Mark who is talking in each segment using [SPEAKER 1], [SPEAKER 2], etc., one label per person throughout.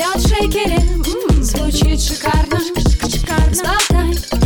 [SPEAKER 1] Лед шейкере звучит шикарно. Шикарно. Сболтай,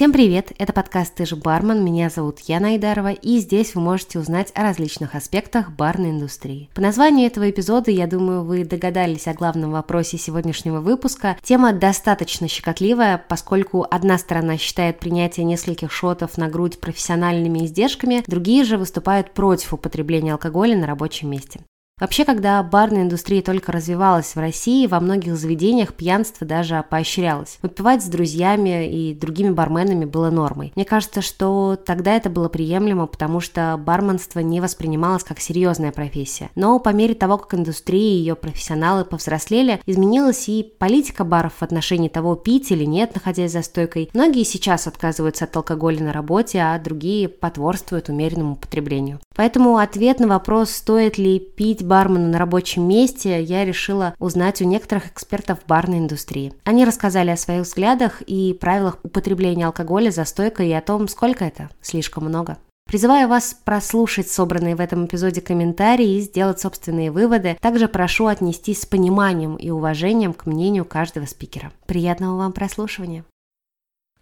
[SPEAKER 2] Всем привет! Это подкаст «Ты же бармен», меня зовут Яна Айдарова, и здесь вы можете узнать о различных аспектах барной индустрии. По названию этого эпизода, я думаю, вы догадались о главном вопросе сегодняшнего выпуска. Тема достаточно щекотливая, поскольку одна сторона считает принятие нескольких шотов на грудь профессиональными издержками, другие же выступают против употребления алкоголя на рабочем месте. Вообще, когда барная индустрия только развивалась в России, во многих заведениях пьянство даже поощрялось. Выпивать с друзьями и другими барменами было нормой. Мне кажется, что тогда это было приемлемо, потому что барменство не воспринималось как серьезная профессия. Но по мере того, как индустрия и ее профессионалы повзрослели, изменилась и политика баров в отношении того, пить или нет, находясь за стойкой. Многие сейчас отказываются от алкоголя на работе, а другие потворствуют умеренному потреблению. Поэтому ответ на вопрос, стоит ли пить бармену на рабочем месте, я решила узнать у некоторых экспертов барной индустрии. Они рассказали о своих взглядах и правилах употребления алкоголя за стойкой и о том, сколько это слишком много. Призываю вас прослушать собранные в этом эпизоде комментарии и сделать собственные выводы. Также прошу отнестись с пониманием и уважением к мнению каждого спикера. Приятного вам прослушивания!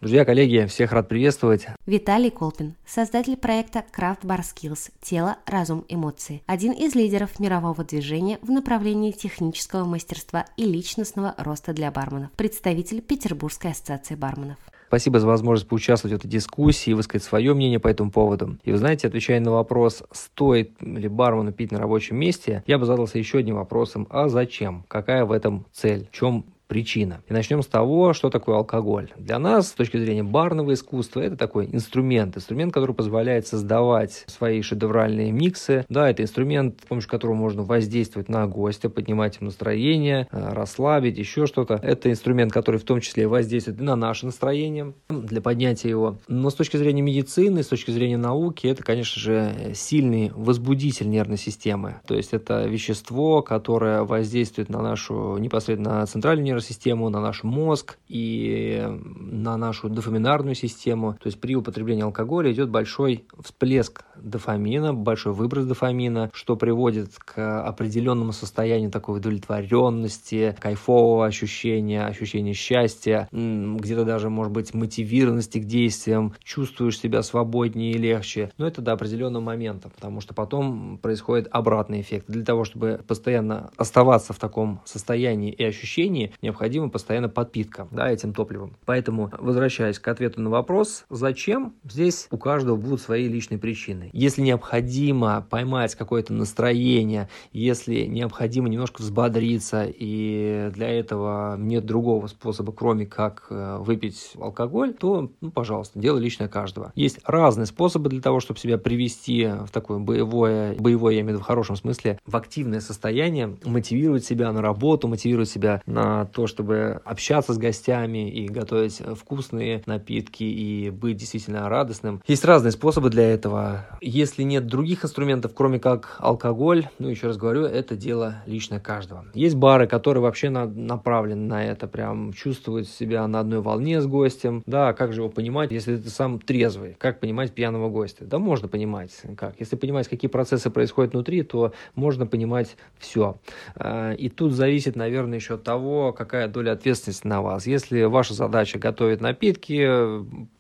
[SPEAKER 3] Друзья, коллеги, всех рад приветствовать.
[SPEAKER 2] Виталий Колпин, создатель проекта Craft Bar Skills «Тело, разум, эмоции», один из лидеров мирового движения в направлении технического мастерства и личностного роста для барменов, представитель Петербургской ассоциации барменов.
[SPEAKER 3] Спасибо за возможность поучаствовать в этой дискуссии и высказать свое мнение по этому поводу. И вы знаете, отвечая на вопрос, стоит ли бармену пить на рабочем месте, я бы задался еще одним вопросом, а зачем? Какая в этом цель? В чем причина. И начнем с того, что такое алкоголь. Для нас, с точки зрения барного искусства, это такой инструмент. Инструмент, который позволяет создавать свои шедевральные миксы. Да, это инструмент, с помощью которого можно воздействовать на гостя, поднимать им настроение, э, расслабить, еще что-то. Это инструмент, который в том числе воздействует и на наше настроение для поднятия его. Но с точки зрения медицины, с точки зрения науки, это, конечно же, сильный возбудитель нервной системы. То есть это вещество, которое воздействует на нашу непосредственно центральную нервную нейросистему, на наш мозг и на нашу дофаминарную систему. То есть при употреблении алкоголя идет большой всплеск дофамина, большой выброс дофамина, что приводит к определенному состоянию такой удовлетворенности, кайфового ощущения, ощущения счастья, где-то даже, может быть, мотивированности к действиям, чувствуешь себя свободнее и легче. Но это до определенного момента, потому что потом происходит обратный эффект. Для того, чтобы постоянно оставаться в таком состоянии и ощущении, необходима постоянно подпитка да, этим топливом. Поэтому, возвращаясь к ответу на вопрос, зачем, здесь у каждого будут свои личные причины. Если необходимо поймать какое-то настроение, если необходимо немножко взбодриться, и для этого нет другого способа, кроме как э, выпить алкоголь, то, ну, пожалуйста, дело личное каждого. Есть разные способы для того, чтобы себя привести в такое боевое, боевое, я имею в виду в хорошем смысле, в активное состояние, мотивировать себя на работу, мотивировать себя на то, чтобы общаться с гостями и готовить вкусные напитки и быть действительно радостным. Есть разные способы для этого. Если нет других инструментов, кроме как алкоголь, ну, еще раз говорю, это дело лично каждого. Есть бары, которые вообще на, направлены на это, прям чувствуют себя на одной волне с гостем. Да, как же его понимать, если ты сам трезвый? Как понимать пьяного гостя? Да можно понимать, как. Если понимать, какие процессы происходят внутри, то можно понимать все. А, и тут зависит, наверное, еще от того, как какая доля ответственности на вас. Если ваша задача готовить напитки,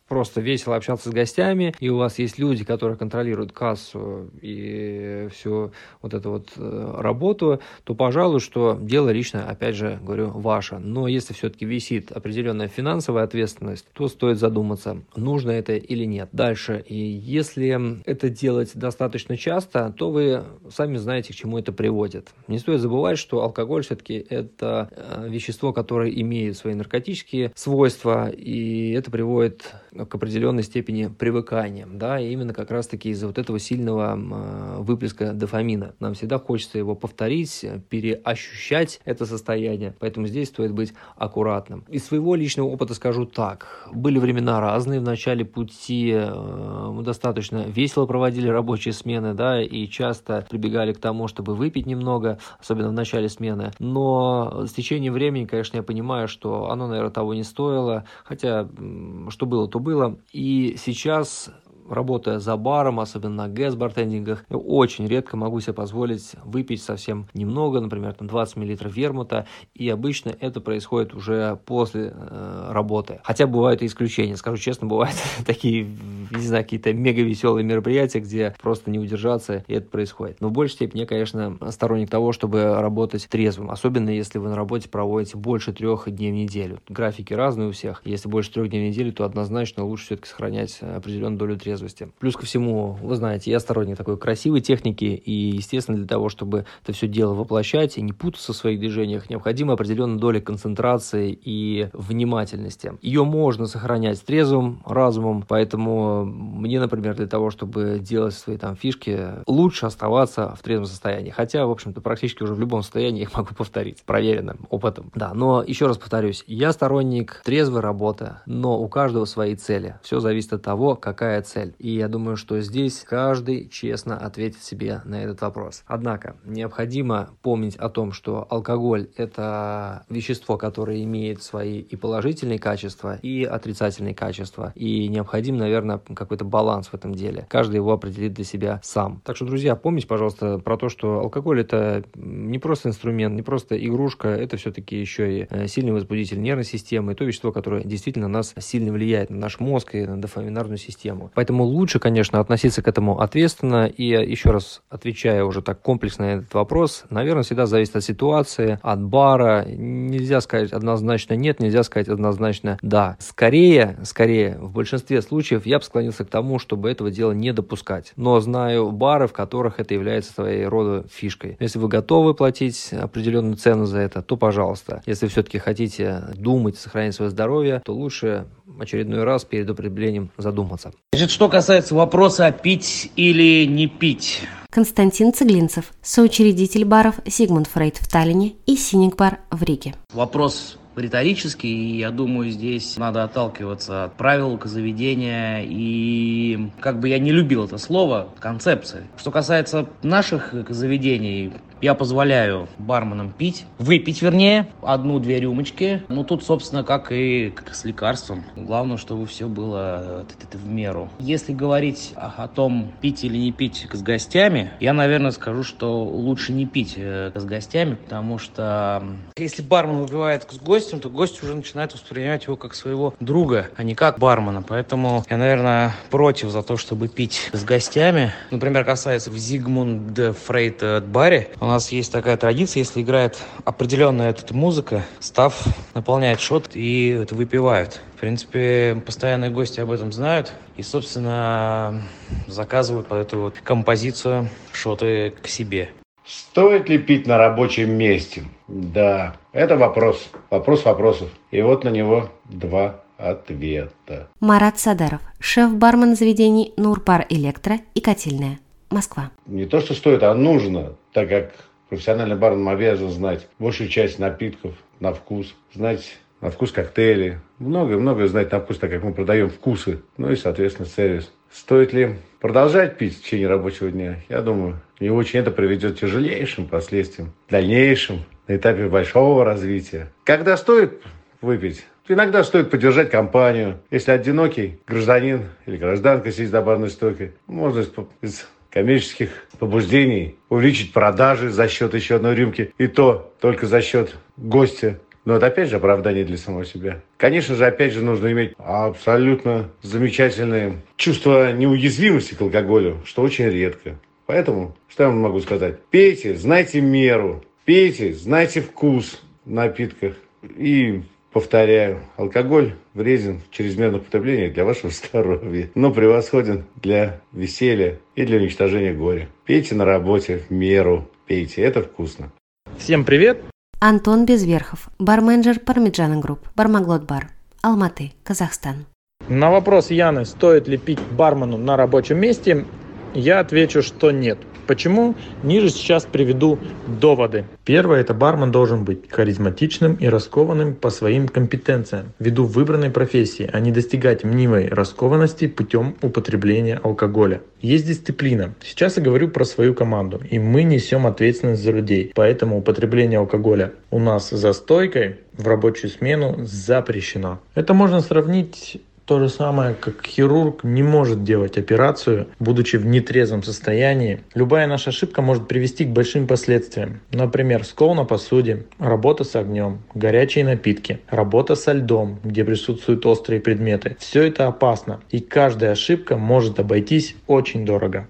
[SPEAKER 3] просто весело общаться с гостями, и у вас есть люди, которые контролируют кассу и всю вот эту вот э, работу, то, пожалуй, что дело лично, опять же, говорю, ваше. Но если все-таки висит определенная финансовая ответственность, то стоит задуматься, нужно это или нет. Дальше, и если это делать достаточно часто, то вы сами знаете, к чему это приводит. Не стоит забывать, что алкоголь все-таки это э, вещество, которое имеет свои наркотические свойства, и это приводит к определенной степени привыкания, да, и именно как раз-таки из-за вот этого сильного э, выплеска дофамина. Нам всегда хочется его повторить, переощущать это состояние, поэтому здесь стоит быть аккуратным. Из своего личного опыта скажу так. Были времена разные, в начале пути э, мы достаточно весело проводили рабочие смены, да, и часто прибегали к тому, чтобы выпить немного, особенно в начале смены, но с течением времени, конечно, я понимаю, что оно, наверное, того не стоило, хотя что было, то было. И сейчас работая за баром, особенно на гэс-бартендингах, очень редко могу себе позволить выпить совсем немного, например, там 20 мл вермута, и обычно это происходит уже после э, работы. Хотя бывают и исключения, скажу честно, бывают такие, не знаю, какие-то мега веселые мероприятия, где просто не удержаться, и это происходит. Но в большей степени я, конечно, сторонник того, чтобы работать трезвым, особенно если вы на работе проводите больше трех дней в неделю. Графики разные у всех. Если больше трех дней в неделю, то однозначно лучше все-таки сохранять определенную долю трезвости. Плюс ко всему, вы знаете, я сторонник такой красивой техники, и, естественно, для того, чтобы это все дело воплощать и не путаться в своих движениях, необходима определенная доля концентрации и внимательности. Ее можно сохранять трезвым разумом, поэтому мне, например, для того, чтобы делать свои там фишки, лучше оставаться в трезвом состоянии. Хотя, в общем-то, практически уже в любом состоянии их могу повторить, проверенным опытом. Да, но еще раз повторюсь, я сторонник трезвой работы, но у каждого свои цели. Все зависит от того, какая цель. И я думаю, что здесь каждый честно ответит себе на этот вопрос. Однако, необходимо помнить о том, что алкоголь – это вещество, которое имеет свои и положительные качества, и отрицательные качества. И необходим, наверное, какой-то баланс в этом деле. Каждый его определит для себя сам. Так что, друзья, помните, пожалуйста, про то, что алкоголь – это не просто инструмент, не просто игрушка, это все-таки еще и э, сильный возбудитель нервной системы, и то вещество, которое действительно нас сильно влияет на наш мозг и на дофаминарную систему. Поэтому лучше, конечно, относиться к этому ответственно. И еще раз отвечая уже так комплексно на этот вопрос, наверное, всегда зависит от ситуации, от бара. Нельзя сказать однозначно нет, нельзя сказать однозначно да. Скорее, скорее, в большинстве случаев я бы склонился к тому, чтобы этого дела не допускать. Но знаю бары, в которых это является своей рода фишкой. Если вы готовы платить определенную цену за это, то пожалуйста. Если все-таки хотите думать, сохранить свое здоровье, то лучше очередной раз перед употреблением задуматься.
[SPEAKER 4] Значит, что касается вопроса пить или не пить.
[SPEAKER 2] Константин Цыглинцев, соучредитель баров «Сигмунд Фрейд» в Таллине и «Синик бар» в Риге.
[SPEAKER 4] Вопрос риторический, и я думаю, здесь надо отталкиваться от правил заведения и, как бы я не любил это слово, концепции. Что касается наших заведений, я позволяю барменам пить, выпить, вернее, одну-две рюмочки. Ну, тут, собственно, как и как с лекарством. Главное, чтобы все было в меру. Если говорить о том, пить или не пить с гостями, я, наверное, скажу, что лучше не пить э, с гостями, потому что если бармен выпивает с гостем, то гость уже начинает воспринимать его как своего друга, а не как бармена. Поэтому я, наверное, против за то, чтобы пить с гостями. Например, касается в Зигмунд Фрейд баре, у нас есть такая традиция, если играет определенная эта музыка, став наполняет шот и это выпивают. В принципе, постоянные гости об этом знают и, собственно, заказывают под эту вот композицию шоты к себе.
[SPEAKER 5] Стоит ли пить на рабочем месте? Да, это вопрос. Вопрос вопросов. И вот на него два ответа.
[SPEAKER 2] Марат Садаров, шеф-бармен заведений «Нурпар Электро» и «Котельная». Москва.
[SPEAKER 5] Не то, что стоит, а нужно, так как профессиональный бармен обязан знать большую часть напитков на вкус, знать на вкус коктейли, многое-многое знать на вкус, так как мы продаем вкусы, ну и, соответственно, сервис. Стоит ли продолжать пить в течение рабочего дня? Я думаю, не очень это приведет к тяжелейшим последствиям, дальнейшим, на этапе большого развития. Когда стоит выпить? Иногда стоит поддержать компанию. Если одинокий гражданин или гражданка сидит за барной стойкой, можно из коммерческих побуждений, увеличить продажи за счет еще одной рюмки, и то только за счет гостя. Но это опять же оправдание для самого себя. Конечно же, опять же, нужно иметь абсолютно замечательное чувство неуязвимости к алкоголю, что очень редко. Поэтому, что я вам могу сказать? Пейте, знайте меру, пейте, знайте вкус в напитках и Повторяю, алкоголь вреден в чрезмерном употреблении для вашего здоровья, но превосходен для веселья и для уничтожения горя. Пейте на работе в меру, пейте, это вкусно.
[SPEAKER 6] Всем привет!
[SPEAKER 2] Антон Безверхов, бар-менеджер Parmigiano Group, Бармаглот Бар, Алматы, Казахстан.
[SPEAKER 6] На вопрос Яны, стоит ли пить бармену на рабочем месте, я отвечу, что нет. Почему? Ниже сейчас приведу доводы. Первое – это бармен должен быть харизматичным и раскованным по своим компетенциям, ввиду выбранной профессии, а не достигать мнимой раскованности путем употребления алкоголя. Есть дисциплина. Сейчас я говорю про свою команду, и мы несем ответственность за людей. Поэтому употребление алкоголя у нас за стойкой в рабочую смену запрещено. Это можно сравнить То же самое, как хирург не может делать операцию, будучи в нетрезвом состоянии. Любая наша ошибка может привести к большим последствиям. Например, скол на посуде, работа с огнем, горячие напитки, работа со льдом, где присутствуют острые предметы. Все это опасно, и каждая ошибка может обойтись очень дорого.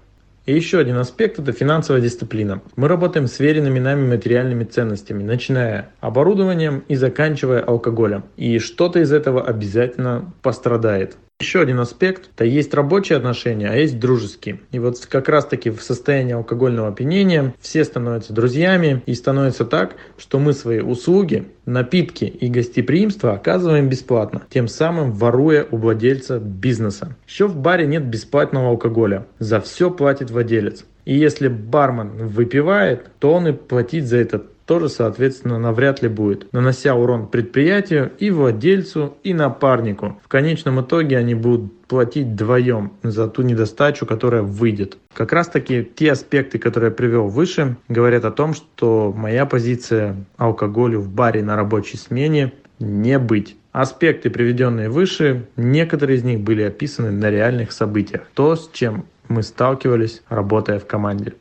[SPEAKER 6] И еще один аспект – это финансовая дисциплина. Мы работаем с веренными нами материальными ценностями, начиная оборудованием и заканчивая алкоголем. И что-то из этого обязательно пострадает. Еще один аспект – это есть рабочие отношения, а есть дружеские. И вот как раз таки в состоянии алкогольного опьянения все становятся друзьями и становится так, что мы свои услуги, напитки и гостеприимство оказываем бесплатно, тем самым воруя у владельца бизнеса. Еще в баре нет бесплатного алкоголя, за все платит владелец. И если бармен выпивает, то он и платить за это тоже, соответственно, навряд ли будет, нанося урон предприятию и владельцу, и напарнику. В конечном итоге они будут платить вдвоем за ту недостачу, которая выйдет. Как раз таки те аспекты, которые я привел выше, говорят о том, что моя позиция алкоголю в баре на рабочей смене не быть. Аспекты, приведенные выше, некоторые из них были описаны на реальных событиях. То, с чем мы сталкивались, работая в команде.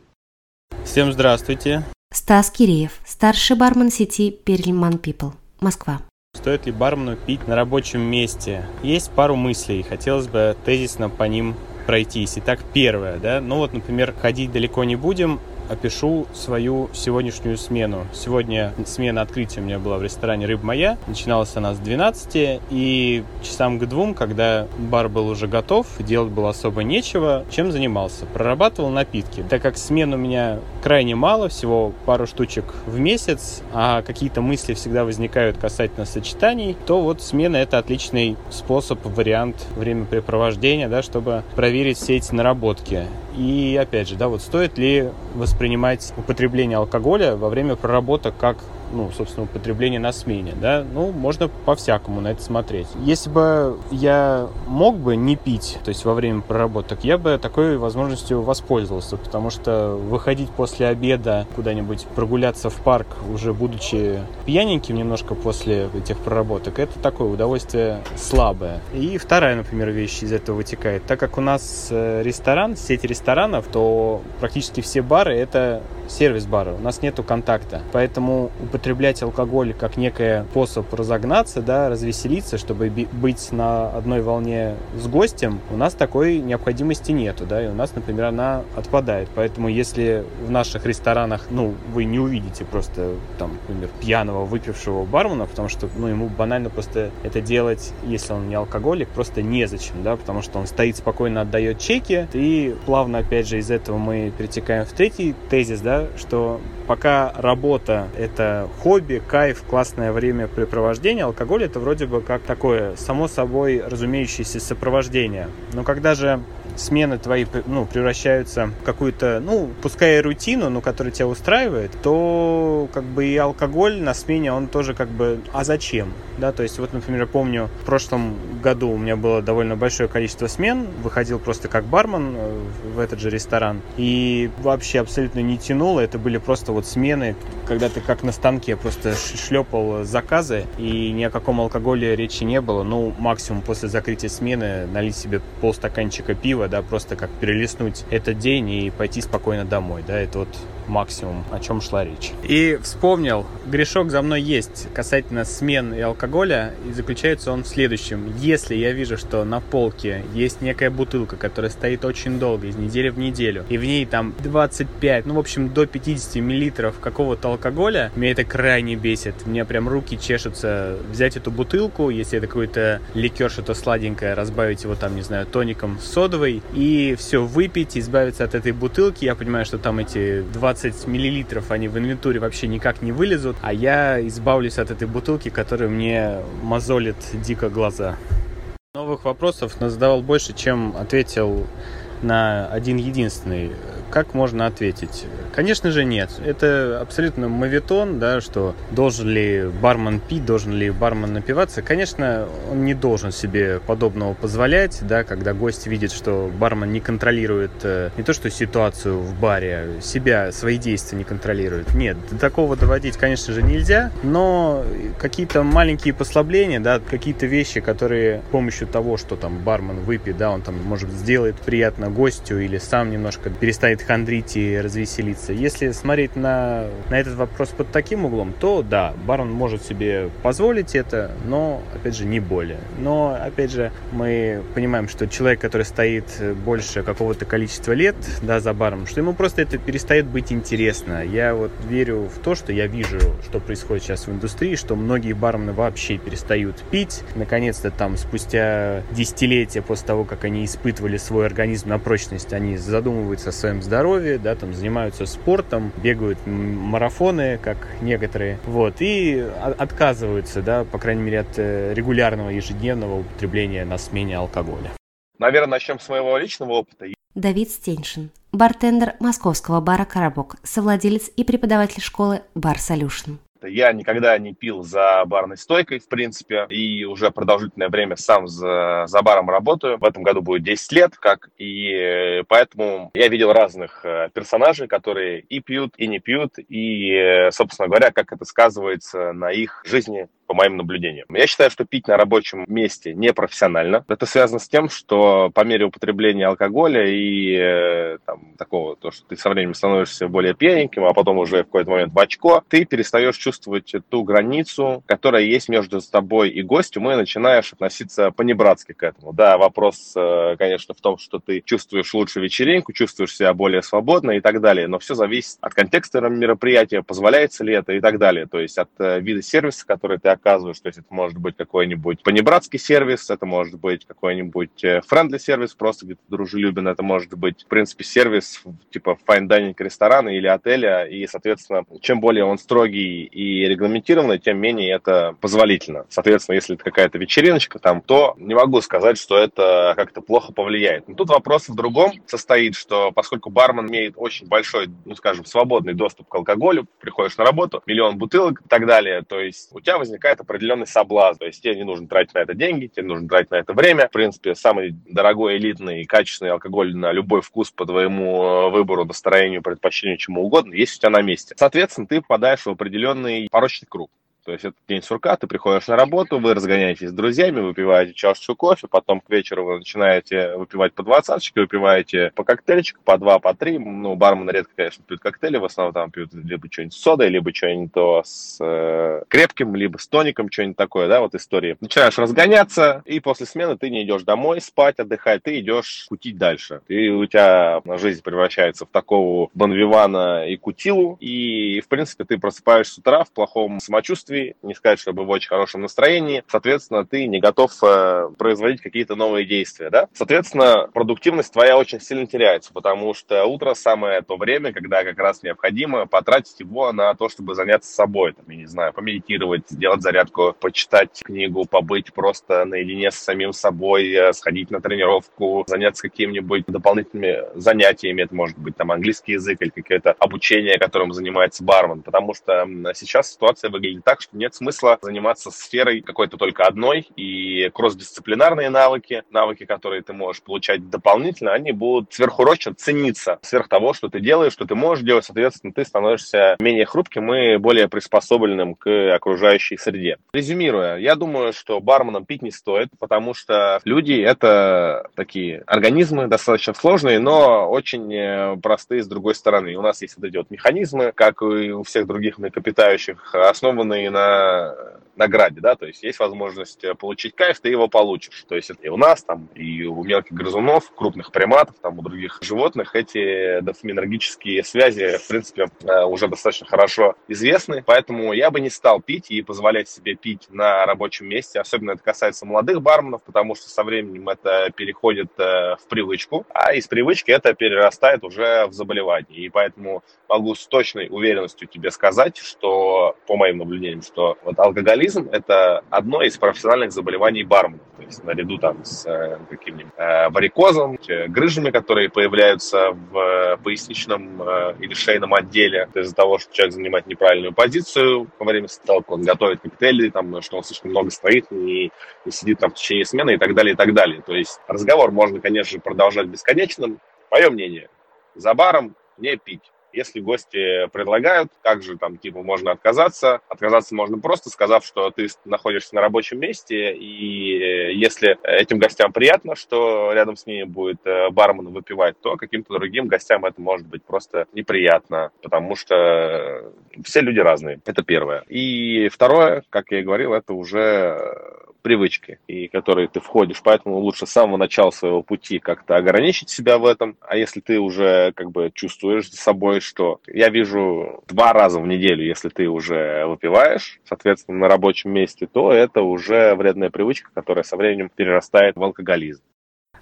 [SPEAKER 7] Всем здравствуйте.
[SPEAKER 2] Стас Киреев, старший бармен сети Перельман People, Москва.
[SPEAKER 7] Стоит ли бармену пить на рабочем месте? Есть пару мыслей, хотелось бы тезисно по ним пройтись. Итак, первое, да, ну вот, например, ходить далеко не будем, опишу свою сегодняшнюю смену. Сегодня смена открытия у меня была в ресторане «Рыб моя». Начиналась она с 12 и часам к двум, когда бар был уже готов, делать было особо нечего, чем занимался? Прорабатывал напитки. Так как смен у меня крайне мало, всего пару штучек в месяц, а какие-то мысли всегда возникают касательно сочетаний, то вот смена — это отличный способ, вариант времяпрепровождения, да, чтобы проверить все эти наработки. И опять же, да, вот стоит ли воспринимать употребление алкоголя во время проработок как ну, собственно, употребление на смене, да, ну, можно по-всякому на это смотреть. Если бы я мог бы не пить, то есть во время проработок, я бы такой возможностью воспользовался, потому что выходить после обеда куда-нибудь прогуляться в парк, уже будучи пьяненьким немножко после этих проработок, это такое удовольствие слабое. И вторая, например, вещь из этого вытекает. Так как у нас э, ресторан, сеть ресторанов, то практически все бары это сервис-бары, у нас нету контакта. Поэтому употреблять алкоголь как некий способ разогнаться, да, развеселиться, чтобы быть на одной волне с гостем, у нас такой необходимости нету, да, и у нас, например, она отпадает. Поэтому если в наших ресторанах, ну, вы не увидите просто, там, например, пьяного, выпившего бармена, потому что, ну, ему банально просто это делать, если он не алкоголик, просто незачем, да, потому что он стоит спокойно, отдает чеки, и плавно, опять же, из этого мы перетекаем в третий тезис, да, что пока работа — это хобби, кайф, классное времяпрепровождение, алкоголь — это вроде бы как такое само собой разумеющееся сопровождение. Но когда же смены твои ну, превращаются в какую-то, ну, пускай и рутину, но которая тебя устраивает, то как бы и алкоголь на смене, он тоже как бы, а зачем? Да, то есть вот, например, я помню, в прошлом году у меня было довольно большое количество смен, выходил просто как бармен э, в этот же ресторан, и вообще абсолютно не тянуло, это были просто вот смены, когда ты как на станке просто шлепал заказы, и ни о каком алкоголе речи не было, ну, максимум после закрытия смены налить себе полстаканчика пива, да, просто как перелистнуть этот день и пойти спокойно домой, да, это вот максимум, о чем шла речь. И вспомнил, грешок за мной есть касательно смен и алкоголя, и заключается он в следующем. Если я вижу, что на полке есть некая бутылка, которая стоит очень долго, из недели в неделю, и в ней там 25, ну, в общем, до 50 миллилитров какого-то алкоголя, меня это крайне бесит. Мне прям руки чешутся взять эту бутылку, если это какой-то ликер, что-то сладенькое, разбавить его там, не знаю, тоником содовой, и все, выпить, избавиться от этой бутылки. Я понимаю, что там эти 20 20 миллилитров они в инвентуре вообще никак не вылезут, а я избавлюсь от этой бутылки, которая мне мозолит дико глаза. Новых вопросов задавал больше, чем ответил на один единственный. Как можно ответить? Конечно же нет. Это абсолютно мавитон, да, что должен ли бармен пить, должен ли бармен напиваться. Конечно, он не должен себе подобного позволять, да, когда гость видит, что бармен не контролирует э, не то что ситуацию в баре, себя, свои действия не контролирует. Нет, до такого доводить, конечно же, нельзя, но какие-то маленькие послабления, да, какие-то вещи, которые с помощью того, что там бармен выпьет, да, он там, может, сделает приятно гостю или сам немножко перестанет хандрить и развеселиться. Если смотреть на, на этот вопрос под таким углом, то да, бармен может себе позволить это, но, опять же, не более. Но, опять же, мы понимаем, что человек, который стоит больше какого-то количества лет, да, за баром, что ему просто это перестает быть интересно. Я вот верю в то, что я вижу, что происходит сейчас в индустрии, что многие бармены вообще перестают пить. Наконец-то там спустя десятилетия после того, как они испытывали свой организм на прочность, они задумываются о своем здоровье, да, там занимаются спортом, бегают марафоны, как некоторые, вот, и отказываются, да, по крайней мере, от э, регулярного ежедневного употребления на смене алкоголя.
[SPEAKER 8] Наверное, начнем с моего личного опыта.
[SPEAKER 2] Давид Стеншин, бартендер московского бара «Карабок», совладелец и преподаватель школы «Бар Солюшн».
[SPEAKER 8] Я никогда не пил за барной стойкой, в принципе, и уже продолжительное время сам за, за баром работаю. В этом году будет 10 лет, как, и поэтому я видел разных э, персонажей, которые и пьют, и не пьют, и, э, собственно говоря, как это сказывается на их жизни по моим наблюдениям. Я считаю, что пить на рабочем месте непрофессионально. Это связано с тем, что по мере употребления алкоголя и э, там, такого, то, что ты со временем становишься более пьяненьким, а потом уже в какой-то момент в очко, ты перестаешь чувствовать ту границу, которая есть между тобой и гостем, и начинаешь относиться по-небратски к этому. Да, вопрос, э, конечно, в том, что ты чувствуешь лучше вечеринку, чувствуешь себя более свободно и так далее, но все зависит от контекста мероприятия, позволяется ли это и так далее, то есть от э, вида сервиса, который ты оказываешь. То есть это может быть какой-нибудь понебратский сервис, это может быть какой-нибудь френдли э, сервис, просто где-то дружелюбен, это может быть, в принципе, сервис типа fine dining ресторана или отеля, и, соответственно, чем более он строгий и регламентированный, тем менее это позволительно. Соответственно, если это какая-то вечериночка там, то не могу сказать, что это как-то плохо повлияет. Но тут вопрос в другом состоит, что поскольку бармен имеет очень большой, ну, скажем, свободный доступ к алкоголю, приходишь на работу, миллион бутылок и так далее, то есть у тебя возникает возникает определенный соблазн. То есть тебе не нужно тратить на это деньги, тебе нужно тратить на это время. В принципе, самый дорогой, элитный, качественный алкоголь на любой вкус по твоему э, выбору, настроению, предпочтению, чему угодно, есть у тебя на месте. Соответственно, ты попадаешь в определенный порочный круг. То есть это день сурка, ты приходишь на работу, вы разгоняетесь с друзьями, выпиваете чашечку кофе, потом к вечеру вы начинаете выпивать по двадцаточке, выпиваете по коктейльчику, по два, по три. Ну, бармены редко, конечно, пьют коктейли, в основном там пьют либо что-нибудь с содой, либо что-нибудь то с э, крепким, либо с тоником, что-нибудь такое, да, вот истории. Начинаешь разгоняться, и после смены ты не идешь домой спать, отдыхать, ты идешь кутить дальше. И у тебя жизнь превращается в такого Бонвивана и Кутилу, и, в принципе, ты просыпаешься с утра в плохом самочувствии, эмоций, не сказать, чтобы в очень хорошем настроении. Соответственно, ты не готов э, производить какие-то новые действия, да? Соответственно, продуктивность твоя очень сильно теряется, потому что утро самое то время, когда как раз необходимо потратить его на то, чтобы заняться собой, там, я не знаю, помедитировать, сделать зарядку, почитать книгу, побыть просто наедине с самим собой, э, сходить на тренировку, заняться какими-нибудь дополнительными занятиями, это может быть там английский язык или какое-то обучение, которым занимается бармен, потому что сейчас ситуация выглядит так, что нет смысла заниматься сферой какой-то только одной, и кросс-дисциплинарные навыки, навыки, которые ты можешь получать дополнительно, они будут сверхурочно цениться сверх того, что ты делаешь, что ты можешь делать, соответственно, ты становишься менее хрупким и более приспособленным к окружающей среде. Резюмируя, я думаю, что барменам пить не стоит, потому что люди — это такие организмы достаточно сложные, но очень э, простые с другой стороны. У нас есть вот эти вот механизмы, как и у всех других млекопитающих, основанные на на награде, да, то есть есть возможность э, получить кайф, ты его получишь. То есть и у нас, там, и у мелких грызунов, крупных приматов, там, у других животных эти дофаминергические связи, в принципе, э, уже достаточно хорошо известны, поэтому я бы не стал пить и позволять себе пить на рабочем месте, особенно это касается молодых барменов, потому что со временем это переходит э, в привычку, а из привычки это перерастает уже в заболевание, и поэтому могу с точной уверенностью тебе сказать, что, по моим наблюдениям, помним, что вот алкоголизм – это одно из профессиональных заболеваний бармена. То есть наряду там с э, каким-нибудь э, варикозом, грыжами, которые появляются в э, поясничном э, или шейном отделе из-за того, что человек занимает неправильную позицию во время стрелки, он готовит коктейли, там, что он слишком много стоит и, и сидит там в течение смены и так далее, и так далее. То есть разговор можно, конечно, продолжать бесконечным. Мое мнение, за баром не пить. Если гости предлагают, как же там, типа, можно отказаться? Отказаться можно просто, сказав, что ты находишься на рабочем месте, и если этим гостям приятно, что рядом с ними будет э, бармен выпивать, то каким-то другим гостям это может быть просто неприятно, потому что все люди разные. Это первое. И второе, как я и говорил, это уже привычки, и которые ты входишь, поэтому лучше с самого начала своего пути как-то ограничить себя в этом, а если ты уже как бы чувствуешь за собой, что я вижу два раза в неделю, если ты уже выпиваешь, соответственно, на рабочем месте, то это уже вредная привычка, которая со временем перерастает в алкоголизм.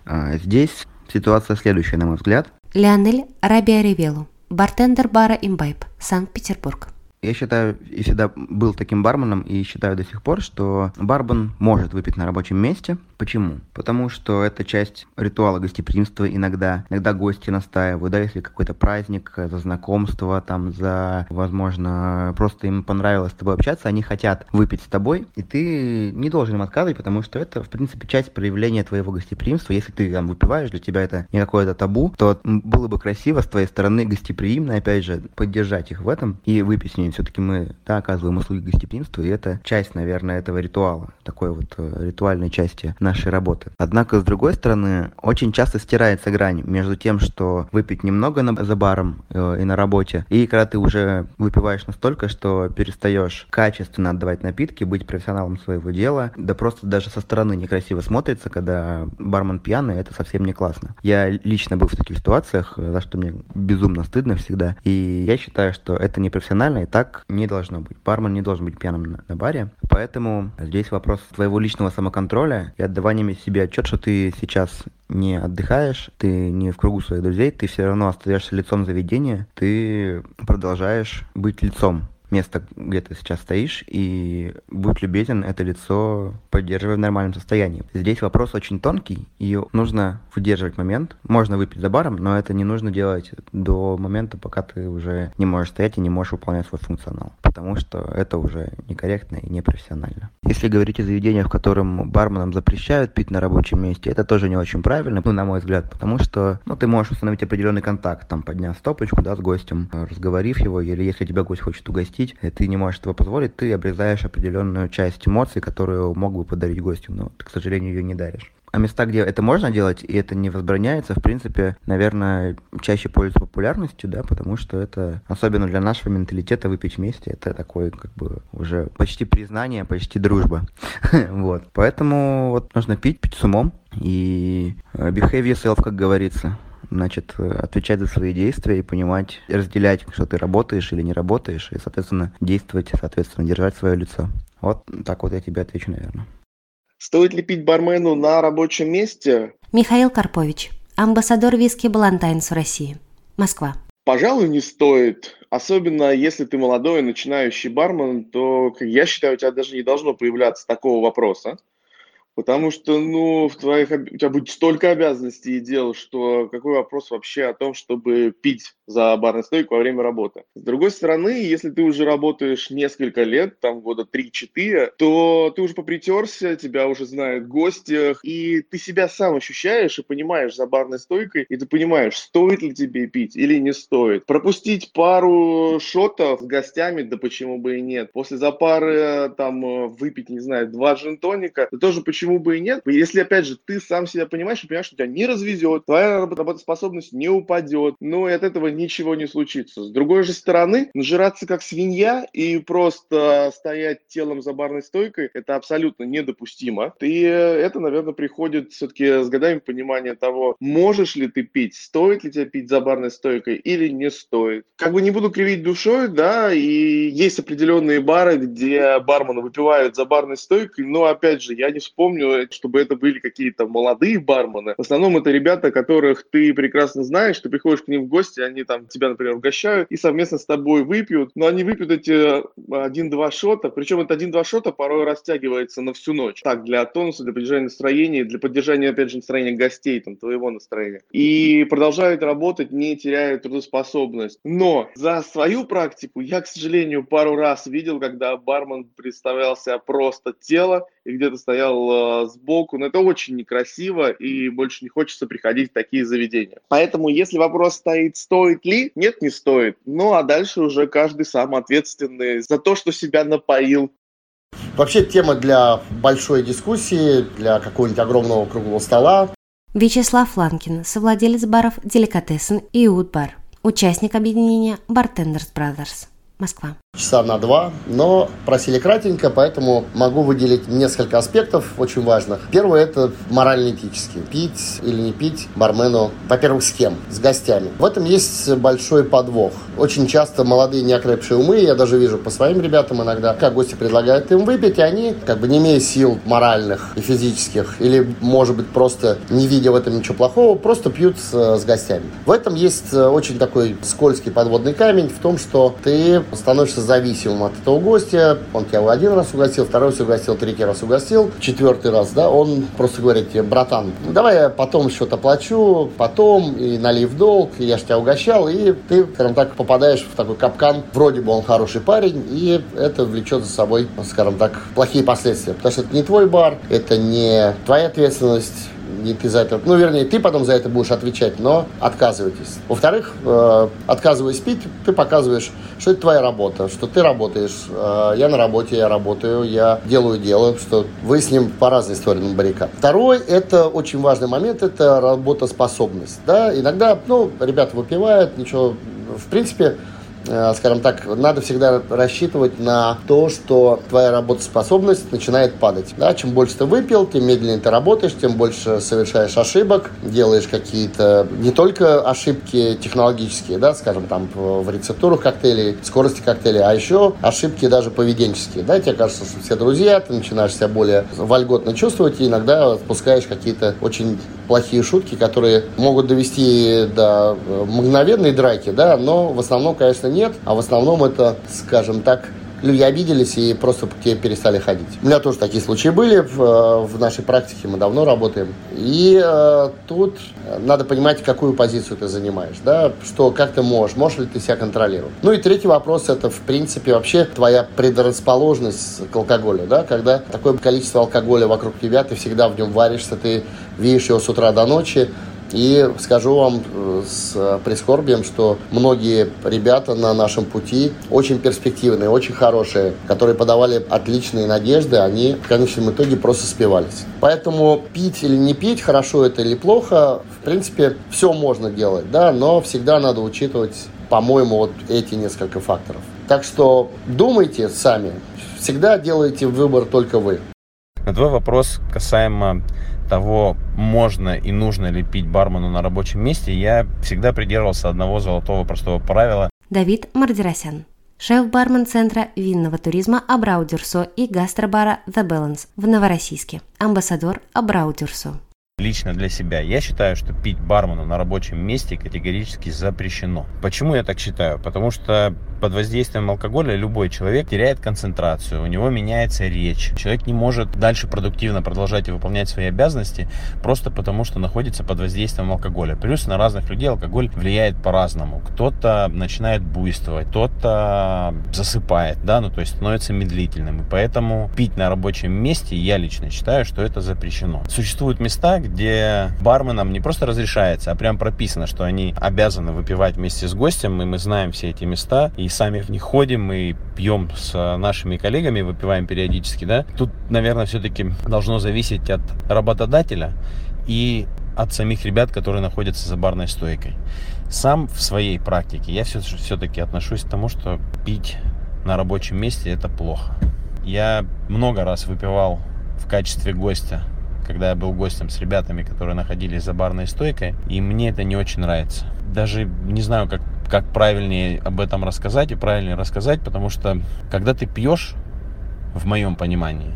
[SPEAKER 9] А, здесь ситуация следующая, на мой взгляд.
[SPEAKER 2] Леонель Рабиа Ревелу, бартендер бара «Имбайб», Санкт-Петербург.
[SPEAKER 9] Я считаю, и всегда был таким барменом, и считаю до сих пор, что бармен может выпить на рабочем месте. Почему? Потому что это часть ритуала гостеприимства иногда. Иногда гости настаивают, да, если какой-то праздник, за знакомство, там, за, возможно, просто им понравилось с тобой общаться, они хотят выпить с тобой, и ты не должен им отказывать, потому что это, в принципе, часть проявления твоего гостеприимства. Если ты там выпиваешь, для тебя это не какое-то табу, то было бы красиво с твоей стороны гостеприимно, опять же, поддержать их в этом и выпить с ними все-таки мы да, оказываем услуги гостеприимства, и это часть, наверное, этого ритуала, такой вот э, ритуальной части нашей работы. Однако, с другой стороны, очень часто стирается грань между тем, что выпить немного на, за баром э, и на работе, и когда ты уже выпиваешь настолько, что перестаешь качественно отдавать напитки, быть профессионалом своего дела, да просто даже со стороны некрасиво смотрится, когда бармен пьяный, это совсем не классно. Я лично был в таких ситуациях, за что мне безумно стыдно всегда, и я считаю, что это не профессионально, и так не должно быть. Бармен не должен быть пьяным на, на баре. Поэтому здесь вопрос твоего личного самоконтроля и отдавания себе отчет, что ты сейчас не отдыхаешь, ты не в кругу своих друзей, ты все равно остаешься лицом заведения, ты продолжаешь быть лицом место, где ты сейчас стоишь, и будь любезен это лицо поддерживай в нормальном состоянии. Здесь вопрос очень тонкий, и нужно выдерживать момент. Можно выпить за баром, но это не нужно делать до момента, пока ты уже не можешь стоять и не можешь выполнять свой функционал, потому что это уже некорректно и непрофессионально. Если говорить о заведениях, в котором барменам запрещают пить на рабочем месте, это тоже не очень правильно, ну, на мой взгляд, потому что ну, ты можешь установить определенный контакт, там, подняв стопочку, да, с гостем, разговорив его, или если тебя гость хочет угостить, угостить, ты не можешь этого позволить, ты обрезаешь определенную часть эмоций, которую мог бы подарить гостю, но ты, к сожалению, ее не даришь. А места, где это можно делать, и это не возбраняется, в принципе, наверное, чаще пользуются популярностью, да, потому что это, особенно для нашего менталитета, выпить вместе, это такое, как бы, уже почти признание, почти дружба. вот. Поэтому вот нужно пить, пить с умом, и э, behave yourself, как говорится значит, отвечать за свои действия и понимать, разделять, что ты работаешь или не работаешь, и, соответственно, действовать, соответственно, держать свое лицо. Вот так вот я тебе отвечу, наверное.
[SPEAKER 10] Стоит ли пить бармену на рабочем месте?
[SPEAKER 2] Михаил Карпович, амбассадор виски Балантайнс в России. Москва.
[SPEAKER 10] Пожалуй, не стоит. Особенно если ты молодой начинающий бармен, то, я считаю, у тебя даже не должно появляться такого вопроса. Потому что, ну, в твоих, у тебя будет столько обязанностей и дел, что какой вопрос вообще о том, чтобы пить за барной стойкой во время работы. С другой стороны, если ты уже работаешь несколько лет, там года 3-4, то ты уже попритерся, тебя уже знают в гостях, и ты себя сам ощущаешь и понимаешь за барной стойкой, и ты понимаешь, стоит ли тебе пить или не стоит. Пропустить пару шотов с гостями, да почему бы и нет. После за пары там выпить, не знаю, два джин-тоника, да тоже почему бы и нет? Если, опять же, ты сам себя понимаешь и понимаешь, что тебя не развезет, твоя работоспособность не упадет, ну и от этого ничего не случится. С другой же стороны, нажираться как свинья и просто стоять телом за барной стойкой, это абсолютно недопустимо. И это, наверное, приходит все-таки с годами понимания того, можешь ли ты пить, стоит ли тебе пить за барной стойкой или не стоит. Как бы не буду кривить душой, да, и есть определенные бары, где бармены выпивают за барной стойкой, но, опять же, я не вспомню помню, чтобы это были какие-то молодые бармены. В основном это ребята, которых ты прекрасно знаешь, ты приходишь к ним в гости, они там тебя, например, угощают и совместно с тобой выпьют, но они выпьют эти один-два шота, причем это один-два шота порой растягивается на всю ночь. Так, для тонуса, для поддержания настроения, для поддержания, опять же, настроения гостей, там, твоего настроения. И продолжают работать, не теряя трудоспособность. Но за свою практику я, к сожалению, пару раз видел, когда бармен представлял себя просто тело и где-то стоял э, сбоку. Но это очень некрасиво и больше не хочется приходить в такие заведения. Поэтому, если вопрос стоит, стоит ли, нет, не стоит. Ну, а дальше уже каждый сам ответственный за то, что себя напоил.
[SPEAKER 11] Вообще тема для большой дискуссии, для какого-нибудь огромного круглого стола.
[SPEAKER 2] Вячеслав Ланкин, совладелец баров «Деликатесен» и «Утбар», участник объединения «Бартендерс Brothers». Москва.
[SPEAKER 11] Часа на два, но просили кратенько, поэтому могу выделить несколько аспектов очень важных. Первое – это морально-этический. Пить или не пить бармену, во-первых, с кем? С гостями. В этом есть большой подвох. Очень часто молодые неокрепшие умы, я даже вижу по своим ребятам иногда, как гости предлагают им выпить, и они, как бы не имея сил моральных и физических, или, может быть, просто не видя в этом ничего плохого, просто пьют с, с гостями. В этом есть э, очень такой скользкий подводный камень в том, что ты становишься зависимым от этого гостя. Он тебя один раз угостил, второй раз угостил, третий раз угостил, четвертый раз, да, он просто говорит тебе, братан, давай я потом что-то плачу, потом, и налив долг, и я же тебя угощал, и ты, скажем так, попадаешь в такой капкан, вроде бы он хороший парень, и это влечет за собой, скажем так, плохие последствия, потому что это не твой бар, это не твоя ответственность, и ты за это, ну, вернее, ты потом за это будешь отвечать, но отказывайтесь. Во-вторых, э, отказываясь пить, ты показываешь, что это твоя работа, что ты работаешь, э, я на работе, я работаю, я делаю дело, что вы с ним по разной стороне баррикад. Второй, это очень важный момент, это работоспособность, да, иногда, ну, ребята выпивают, ничего, в принципе, скажем так, надо всегда рассчитывать на то, что твоя работоспособность начинает падать. Да, чем больше ты выпил, тем медленнее ты работаешь, тем больше совершаешь ошибок, делаешь какие-то не только ошибки технологические, да, скажем, там в рецептурах коктейлей, скорости коктейлей, а еще ошибки даже поведенческие. Да, тебе кажется, что все друзья, ты начинаешь себя более вольготно чувствовать и иногда отпускаешь какие-то очень плохие шутки, которые могут довести до э, мгновенной драки, да, но в основном, конечно, нет, а в основном это, скажем так, люди обиделись и просто к тебе перестали ходить. У меня тоже такие случаи были в, в нашей практике, мы давно работаем. И э, тут надо понимать, какую позицию ты занимаешь, да, что, как ты можешь, можешь ли ты себя контролировать. Ну и третий вопрос, это, в принципе, вообще твоя предрасположенность к алкоголю, да, когда такое количество алкоголя вокруг тебя, ты всегда в нем варишься, ты видишь его с утра до ночи, и скажу вам э, с прискорбием, что многие ребята на нашем пути очень перспективные, очень хорошие, которые подавали отличные надежды, они в конечном итоге просто спивались. Поэтому пить или не пить, хорошо это или плохо, в принципе, все можно делать, да, но всегда надо учитывать, по-моему, вот эти несколько факторов. Так что думайте сами, всегда делайте выбор только вы.
[SPEAKER 12] На твой вопрос касаемо того, можно и нужно ли пить бармену на рабочем месте, я всегда придерживался одного золотого простого правила.
[SPEAKER 2] Давид Мардиросян шеф-бармен центра винного туризма Абрау Дюрсо и гастробара The Balance в Новороссийске, амбассадор Абрау Дюрсо.
[SPEAKER 12] Лично для себя я считаю, что пить бармену на рабочем месте категорически запрещено. Почему я так считаю? Потому что под воздействием алкоголя любой человек теряет концентрацию, у него меняется речь. Человек не может дальше продуктивно продолжать и выполнять свои обязанности просто потому, что находится под воздействием алкоголя. Плюс на разных людей алкоголь влияет по-разному. Кто-то начинает буйствовать, кто-то засыпает, да, ну то есть становится медлительным. И поэтому пить на рабочем месте, я лично считаю, что это запрещено. Существуют места, где барменам не просто разрешается, а прям прописано, что они обязаны выпивать вместе с гостем, и мы знаем все эти места, и сами в них ходим, и пьем с нашими коллегами, выпиваем периодически, да. Тут, наверное, все-таки должно зависеть от работодателя и от самих ребят, которые находятся за барной стойкой. Сам в своей практике я все, все-таки отношусь к тому, что пить на рабочем месте это плохо. Я много раз выпивал в качестве гостя когда я был гостем с ребятами, которые находились за барной стойкой, и мне это не очень нравится. Даже не знаю, как, как правильнее об этом рассказать и правильнее рассказать, потому что когда ты пьешь, в моем понимании,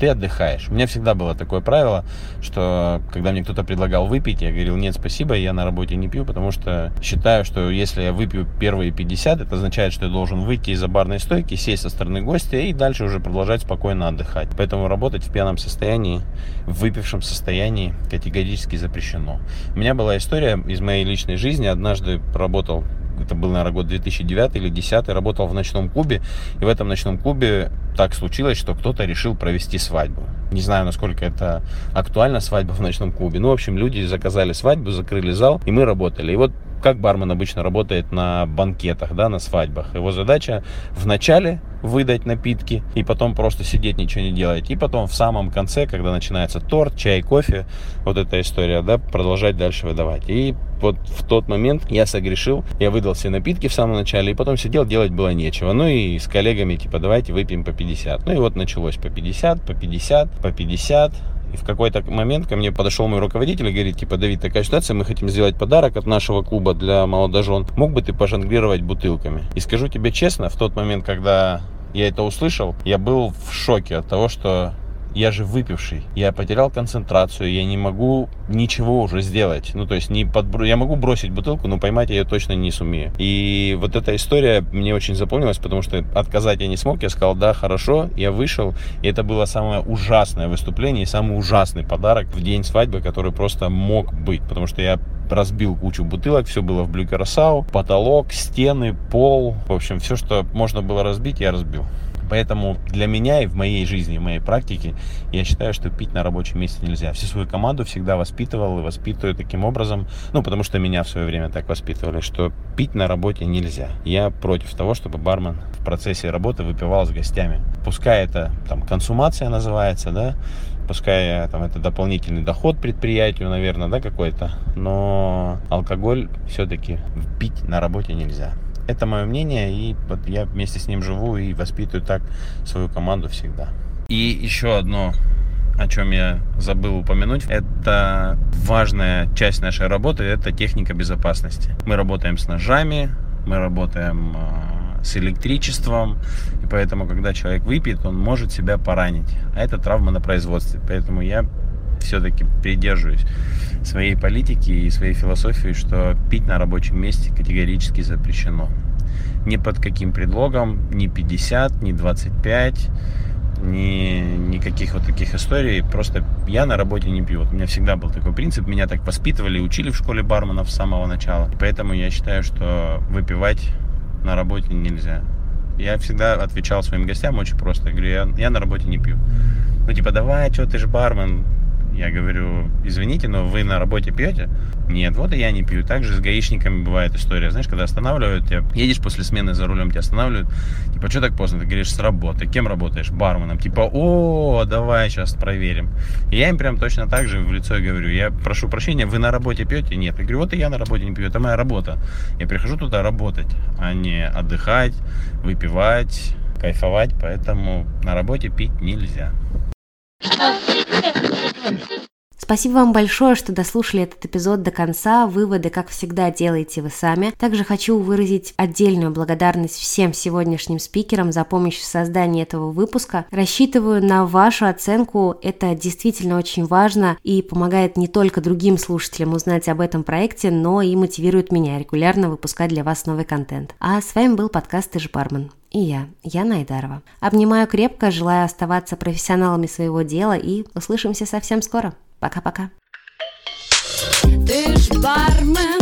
[SPEAKER 12] ты отдыхаешь. У меня всегда было такое правило, что когда мне кто-то предлагал выпить, я говорил, нет, спасибо, я на работе не пью, потому что считаю, что если я выпью первые 50, это означает, что я должен выйти из-за барной стойки, сесть со стороны гостя и дальше уже продолжать спокойно отдыхать. Поэтому работать в пьяном состоянии, в выпившем состоянии категорически запрещено. У меня была история из моей личной жизни. Однажды работал это был, наверное, год 2009 или 2010, работал в ночном клубе, и в этом ночном клубе так случилось, что кто-то решил провести свадьбу. Не знаю, насколько это актуально, свадьба в ночном клубе. Ну, в общем, люди заказали свадьбу, закрыли зал, и мы работали. И вот как бармен обычно работает на банкетах, да, на свадьбах. Его задача в начале выдать напитки и потом просто сидеть, ничего не делать. И потом в самом конце, когда начинается торт, чай, кофе, вот эта история, да, продолжать дальше выдавать. И вот в тот момент я согрешил, я выдал все напитки в самом начале, и потом сидел, делать было нечего. Ну и с коллегами, типа, давайте выпьем по 50. Ну и вот началось по 50, по 50, по 50. И в какой-то момент ко мне подошел мой руководитель и говорит, типа, Давид, такая ситуация, мы хотим сделать подарок от нашего клуба для молодожен. Мог бы ты пожонглировать бутылками? И скажу тебе честно, в тот момент, когда я это услышал, я был в шоке от того, что я же выпивший, я потерял концентрацию, я не могу ничего уже сделать. Ну, то есть не подбро... я могу бросить бутылку, но поймать я ее точно не сумею. И вот эта история мне очень запомнилась, потому что отказать я не смог. Я сказал, да, хорошо, я вышел. И это было самое ужасное выступление и самый ужасный подарок в день свадьбы, который просто мог быть. Потому что я разбил кучу бутылок, все было в Блюкерасау, потолок, стены, пол, в общем, все, что можно было разбить, я разбил. Поэтому для меня и в моей жизни, в моей практике, я считаю, что пить на рабочем месте нельзя. Всю свою команду всегда воспитывал и воспитываю таким образом, ну, потому что меня в свое время так воспитывали, что пить на работе нельзя. Я против того, чтобы бармен в процессе работы выпивал с гостями. Пускай это там консумация называется, да, пускай там это дополнительный доход предприятию, наверное, да, какой-то, но алкоголь все-таки пить на работе нельзя. Это мое мнение, и вот я вместе с ним живу и воспитываю так свою команду всегда. И еще одно, о чем я забыл упомянуть, это важная часть нашей работы, это техника безопасности. Мы работаем с ножами, мы работаем а, с электричеством, и поэтому, когда человек выпьет, он может себя поранить. А это травма на производстве. Поэтому я все-таки придерживаюсь своей политики и своей философии, что пить на рабочем месте категорически запрещено. Ни под каким предлогом, ни 50, ни 25, ни никаких вот таких историй. Просто я на работе не пью. Вот у меня всегда был такой принцип. Меня так воспитывали, учили в школе барменов с самого начала. Поэтому я считаю, что выпивать на работе нельзя. Я всегда отвечал своим гостям очень просто. Я говорю, я, я на работе не пью. Ну, типа, давай, что ты ж бармен, я говорю, извините, но вы на работе пьете? Нет, вот и я не пью. Также с гаишниками бывает история. Знаешь, когда останавливают тебя, едешь после смены за рулем, тебя останавливают. Типа, что так поздно? Ты говоришь, с работы. Кем работаешь? Барменом. Типа, о, давай сейчас проверим. И я им прям точно так же в лицо говорю, я прошу прощения, вы на работе пьете? Нет. Я говорю, вот и я на работе не пью, это моя работа. Я прихожу туда работать, а не отдыхать, выпивать, кайфовать, поэтому на работе пить нельзя.
[SPEAKER 2] Thank you. Вам большое, что дослушали этот эпизод до конца. Выводы, как всегда, делаете вы сами. Также хочу выразить отдельную благодарность всем сегодняшним спикерам за помощь в создании этого выпуска. Рассчитываю на вашу оценку. Это действительно очень важно и помогает не только другим слушателям узнать об этом проекте, но и мотивирует меня регулярно выпускать для вас новый контент. А с вами был подкаст «Ты бармен» и я, Яна Айдарова. Обнимаю крепко, желаю оставаться профессионалами своего дела и услышимся совсем скоро. Пока-пока.
[SPEAKER 1] Ты ж бармен,